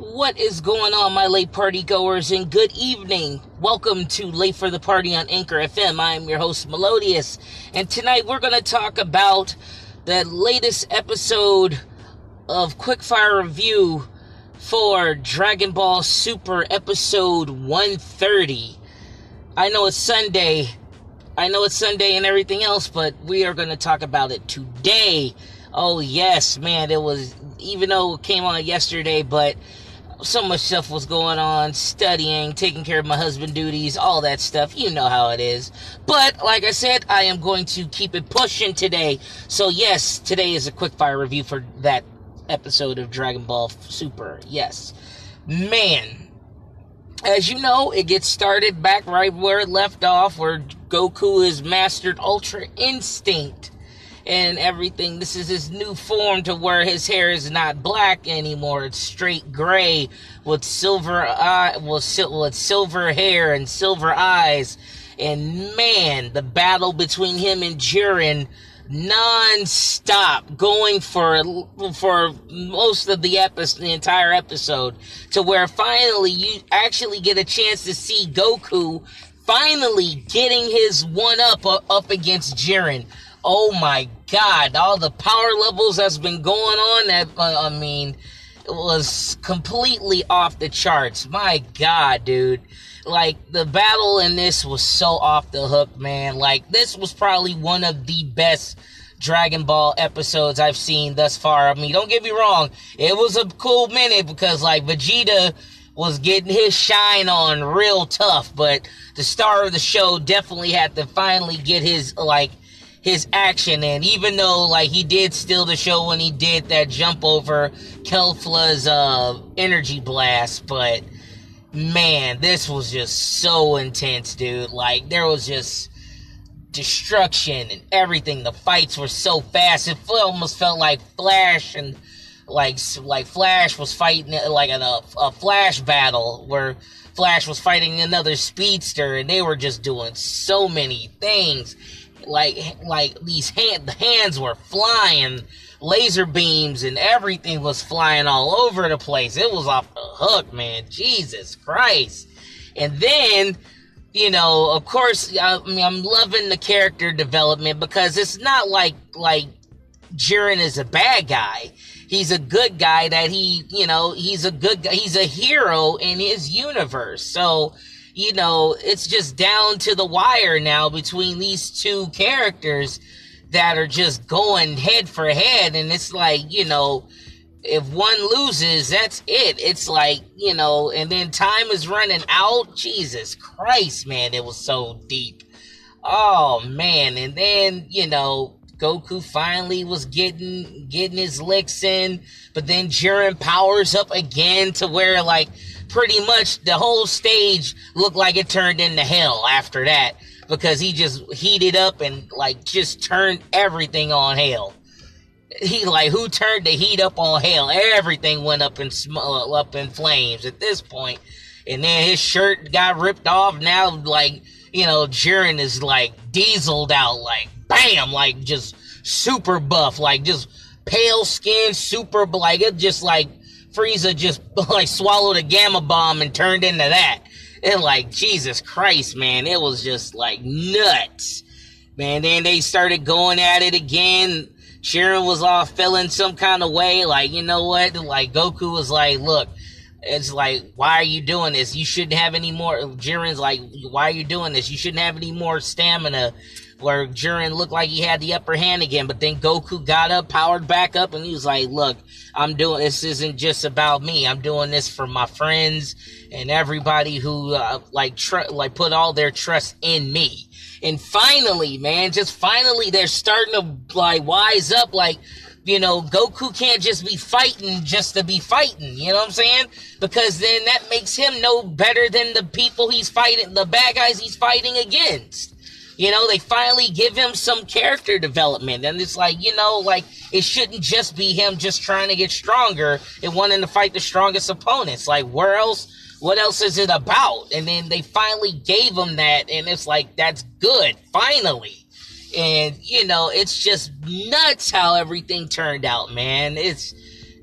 What is going on, my late party goers, and good evening. Welcome to Late for the Party on Anchor FM. I am your host, Melodious, and tonight we're going to talk about the latest episode of Quickfire Review for Dragon Ball Super episode 130. I know it's Sunday. I know it's Sunday and everything else, but we are going to talk about it today. Oh, yes, man, it was, even though it came on yesterday, but so much stuff was going on, studying, taking care of my husband duties, all that stuff. You know how it is. But like I said, I am going to keep it pushing today. So yes, today is a quick fire review for that episode of Dragon Ball Super. Yes. Man, as you know, it gets started back right where it left off, where Goku has mastered Ultra Instinct and everything. This is his new form to where his hair is not black anymore. It's straight gray with silver eye, with, with silver hair and silver eyes. And man, the battle between him and Jiren non-stop going for for most of the episode the entire episode to where finally you actually get a chance to see Goku finally getting his one up uh, up against Jiren oh my god, all the power levels that's been going on that, uh, I mean, it was completely off the charts. My god, dude. Like, the battle in this was so off the hook, man. Like, this was probably one of the best Dragon Ball episodes I've seen thus far. I mean, don't get me wrong, it was a cool minute because, like, Vegeta was getting his shine on real tough, but the star of the show definitely had to finally get his, like, his action. And even though like he did steal the show when he did that jump over Kefla's uh, energy blast, but man, this was just so intense, dude. Like there was just destruction and everything. The fights were so fast. It almost felt like Flash and like like Flash was fighting like a, a Flash battle where Flash was fighting another speedster and they were just doing so many things like like these hand the hands were flying. Laser beams and everything was flying all over the place. It was off the hook man. Jesus christ. And then you know of course I, mean i'm loving the character development because it's not like like Jiren is a bad guy. He's a good guy that he you know he's a good guy. He's a hero in his universe. So you know, it's just down to the wire now between these two characters that are just going head for head. And it's like, you know, if one loses, that's it. It's like, you know, and then time is running out. Jesus Christ, man, it was so deep. Oh man, and then, you know, Goku finally was getting getting his licks in, but then Jiren powers up again to where like pretty much the whole stage looked like it turned into hell after that because he just heated up and like just turned everything on hell. He like who turned the heat up on hell? Everything went up in sm- uh, up in flames at this point. And then his shirt got ripped off. Now like you know Jiren is like dieseled out like bam like just super buff like just pale skin super like it just like Frieza just like swallowed a gamma bomb and turned into that. And like, Jesus Christ, man, it was just like nuts. Man, then they started going at it again. Sharon was all feeling some kind of way, like, you know what? Like, Goku was like, look, it's like, why are you doing this? You shouldn't have any more. Jiren's like, why are you doing this? You shouldn't have any more stamina where Jiren looked like he had the upper hand again, but then Goku got up, powered back up, and he was like, "Look, I'm doing this. Isn't just about me. I'm doing this for my friends and everybody who uh, like tr- like put all their trust in me." And finally, man, just finally, they're starting to like wise up, like. You know, Goku can't just be fighting just to be fighting. You know what I'm saying? Because then that makes him no better than the people he's fighting, the bad guys he's fighting against. You know, they finally give him some character development. And it's like, you know, like it shouldn't just be him just trying to get stronger and wanting to fight the strongest opponents. Like, where else? What else is it about? And then they finally gave him that, and it's like, that's good, finally. And, you know, it's just nuts how everything turned out, man. It's,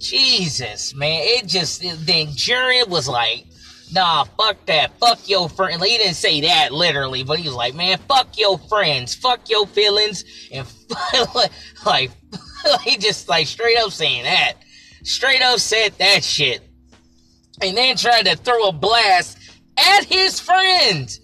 Jesus, man. It just, then Jiren was like, nah, fuck that. Fuck your friend. He didn't say that literally, but he was like, man, fuck your friends. Fuck your feelings. And like, he just like straight up saying that. Straight up said that shit. And then tried to throw a blast at his friends.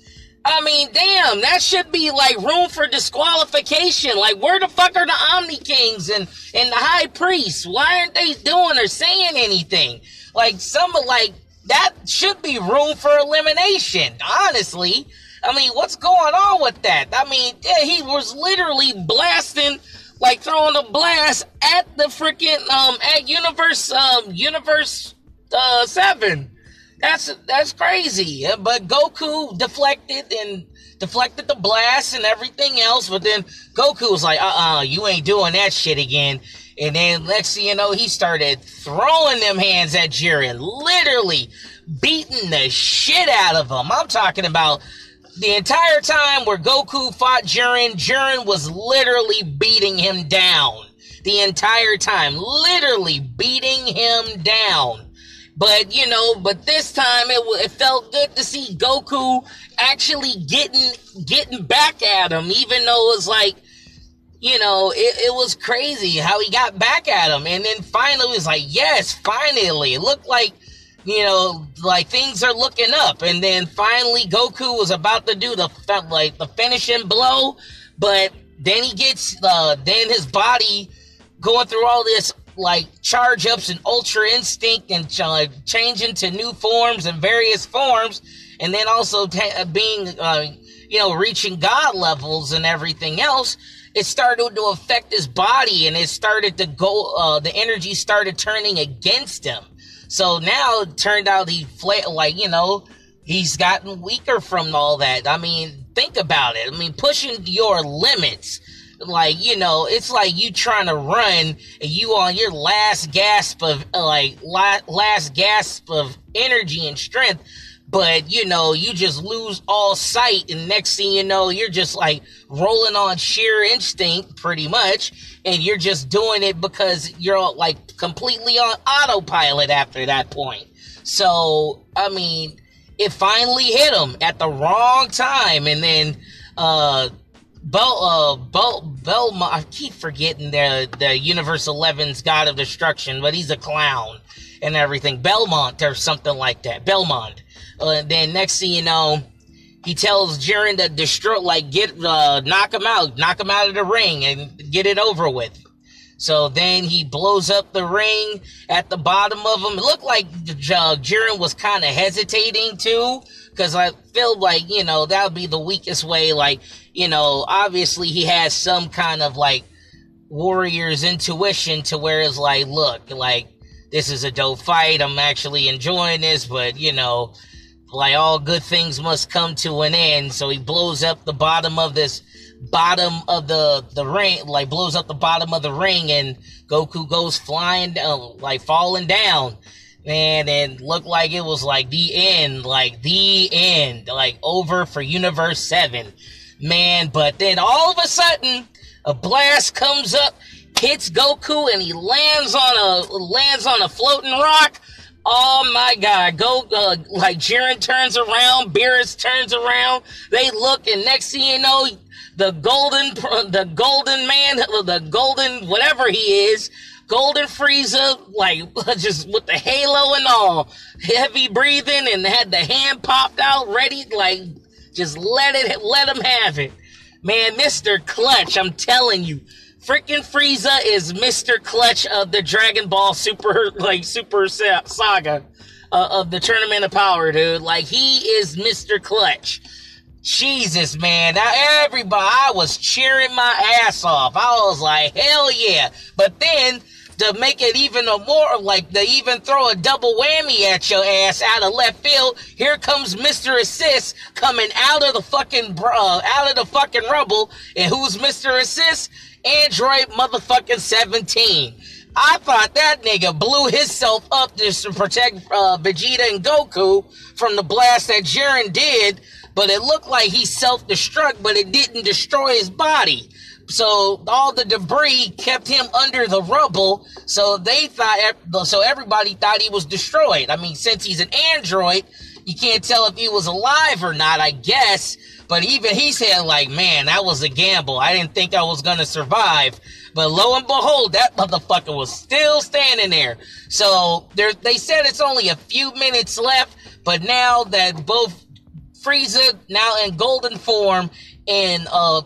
I mean, damn, that should be like room for disqualification. Like, where the fuck are the Omni Kings and, and the High Priests? Why aren't they doing or saying anything? Like, some like, that should be room for elimination, honestly. I mean, what's going on with that? I mean, yeah, he was literally blasting, like throwing a blast at the freaking, um, at Universe, um, Universe, uh, 7. That's that's crazy. But Goku deflected and deflected the blast and everything else. But then Goku was like, uh uh you ain't doing that shit again. And then thing you know, he started throwing them hands at Jiren, literally beating the shit out of him. I'm talking about the entire time where Goku fought Jiren, Jiren was literally beating him down. The entire time, literally beating him down. But you know, but this time it, it felt good to see Goku actually getting getting back at him, even though it was like, you know, it, it was crazy how he got back at him, and then finally was like, yes, finally, it looked like. You know, like things are looking up, and then finally Goku was about to do the like the finishing blow, but then he gets uh, then his body going through all this like charge ups and ultra instinct and uh, changing to new forms and various forms, and then also uh, being, uh, you know, reaching God levels and everything else. It started to affect his body, and it started to go. Uh, the energy started turning against him. So now it turned out he fla- like you know he's gotten weaker from all that. I mean, think about it. I mean, pushing your limits like you know it's like you trying to run and you on your last gasp of like last gasp of energy and strength but you know you just lose all sight and next thing you know you're just like rolling on sheer instinct pretty much and you're just doing it because you're like completely on autopilot after that point so i mean it finally hit him at the wrong time and then uh Bel, uh, Bel, Belmont, I keep forgetting the, the Universe 11's God of Destruction, but he's a clown and everything. Belmont or something like that. Belmont. Uh, then next thing you know, he tells Jiren to destroy, like, get, uh, knock him out, knock him out of the ring and get it over with. So then he blows up the ring at the bottom of him. It looked like uh, Jiren was kind of hesitating too, because I feel like, you know, that would be the weakest way. Like, you know, obviously he has some kind of like warrior's intuition to where it's like, look, like, this is a dope fight. I'm actually enjoying this, but, you know, like all good things must come to an end. So he blows up the bottom of this bottom of the the ring, like blows up the bottom of the ring, and Goku goes flying down, like falling down. Man, and looked like it was like the end, like the end, like over for Universe 7. Man, but then all of a sudden, a blast comes up, hits Goku, and he lands on a lands on a floating rock. Oh my God! Go uh, like Jiren turns around, Beerus turns around. They look, and next thing you know, the golden, the golden man, the golden whatever he is, golden Frieza, like just with the halo and all, heavy breathing, and had the hand popped out, ready, like just let it, let him have it, man. Mister Clutch, I'm telling you. Freaking Frieza is Mr. Clutch of the Dragon Ball Super, like, Super Saga, uh, of the Tournament of Power, dude. Like, he is Mr. Clutch. Jesus, man. Now everybody, I was cheering my ass off. I was like, hell yeah. But then, to make it even a more, like, to even throw a double whammy at your ass out of left field, here comes Mr. Assist coming out of the fucking, uh, out of the fucking rubble. And who's Mr. Assist? Android motherfucking 17. I thought that nigga blew himself up just to protect uh, Vegeta and Goku from the blast that Jiren did but it looked like he self-destruct, but it didn't destroy his body. so all the debris kept him under the rubble. So they thought, so everybody thought he was destroyed. I mean, since he's an android, you can't tell if he was alive or not, I guess. But even he said, like, man, that was a gamble. I didn't think I was going to survive. But lo and behold, that motherfucker was still standing there. So they said it's only a few minutes left. But now that both Frieza, now in golden form, and uh,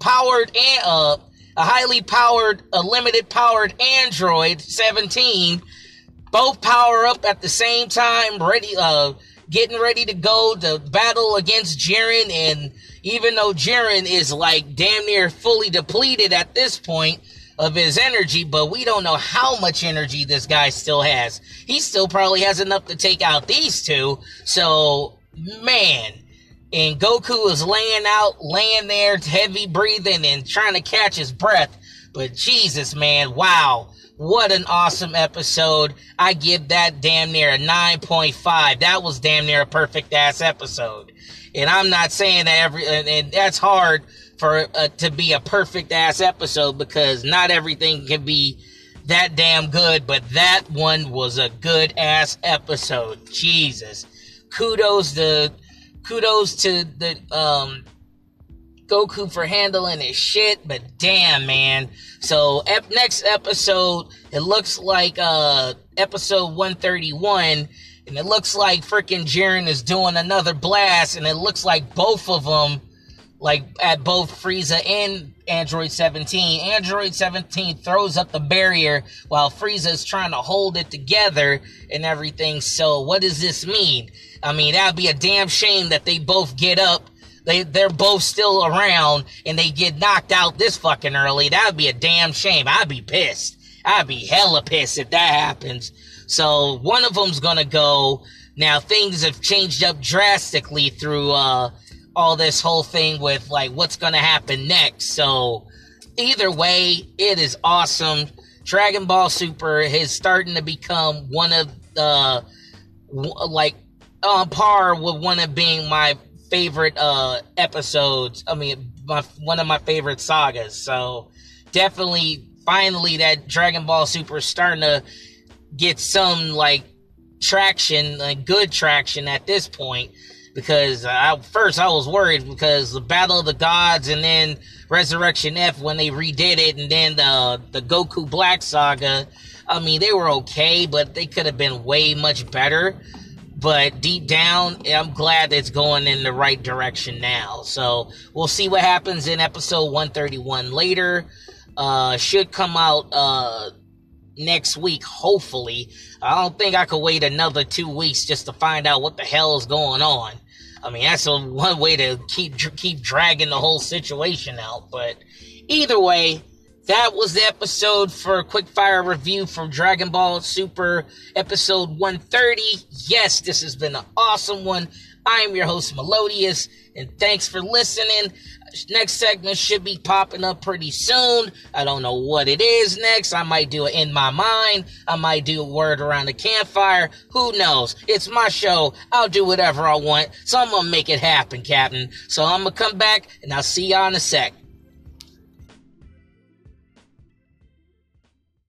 powered and uh, a highly powered, a limited powered Android 17, both power up at the same time, ready, uh, getting ready to go to battle against Jiren. And even though Jiren is like damn near fully depleted at this point of his energy, but we don't know how much energy this guy still has. He still probably has enough to take out these two. So, man. And Goku is laying out, laying there, heavy breathing and trying to catch his breath. But Jesus, man, wow. What an awesome episode. I give that damn near a 9.5. That was damn near a perfect ass episode. And I'm not saying that every, and, that's hard for uh, to be a perfect ass episode because not everything can be that damn good, but that one was a good ass episode. Jesus. Kudos to, kudos to the, um, Goku for handling his shit, but damn, man. So, ep- next episode, it looks like, uh, episode 131, and it looks like freaking Jiren is doing another blast, and it looks like both of them, like, at both Frieza and Android 17. Android 17 throws up the barrier while Frieza is trying to hold it together and everything. So, what does this mean? I mean, that would be a damn shame that they both get up they they're both still around and they get knocked out this fucking early. That would be a damn shame. I'd be pissed. I'd be hella pissed if that happens. So one of them's gonna go. Now things have changed up drastically through uh, all this whole thing with like what's gonna happen next. So either way, it is awesome. Dragon Ball Super is starting to become one of the like on par with one of being my favorite uh episodes. I mean, my, one of my favorite sagas. So definitely, finally, that Dragon Ball Super is starting to get some like traction, like good traction at this point. Because I, first I was worried because the Battle of the Gods and then Resurrection F when they redid it, and then the the Goku Black Saga. I mean, they were okay, but they could have been way much better but deep down, I'm glad it's going in the right direction now. So we'll see what happens in episode 131 later. Uh, should come out uh, next week, hopefully. I don't think I could wait another two weeks just to find out what the hell is going on. I mean, that's a one way to keep keep dragging the whole situation out. But either way, that was the episode for a quick fire review from Dragon Ball Super episode 130. Yes, this has been an awesome one. I am your host, Melodious, and thanks for listening. Next segment should be popping up pretty soon. I don't know what it is next. I might do it in my mind. I might do a word around the campfire. Who knows? It's my show. I'll do whatever I want. So I'm gonna make it happen, Captain. So I'm gonna come back and I'll see y'all in a sec.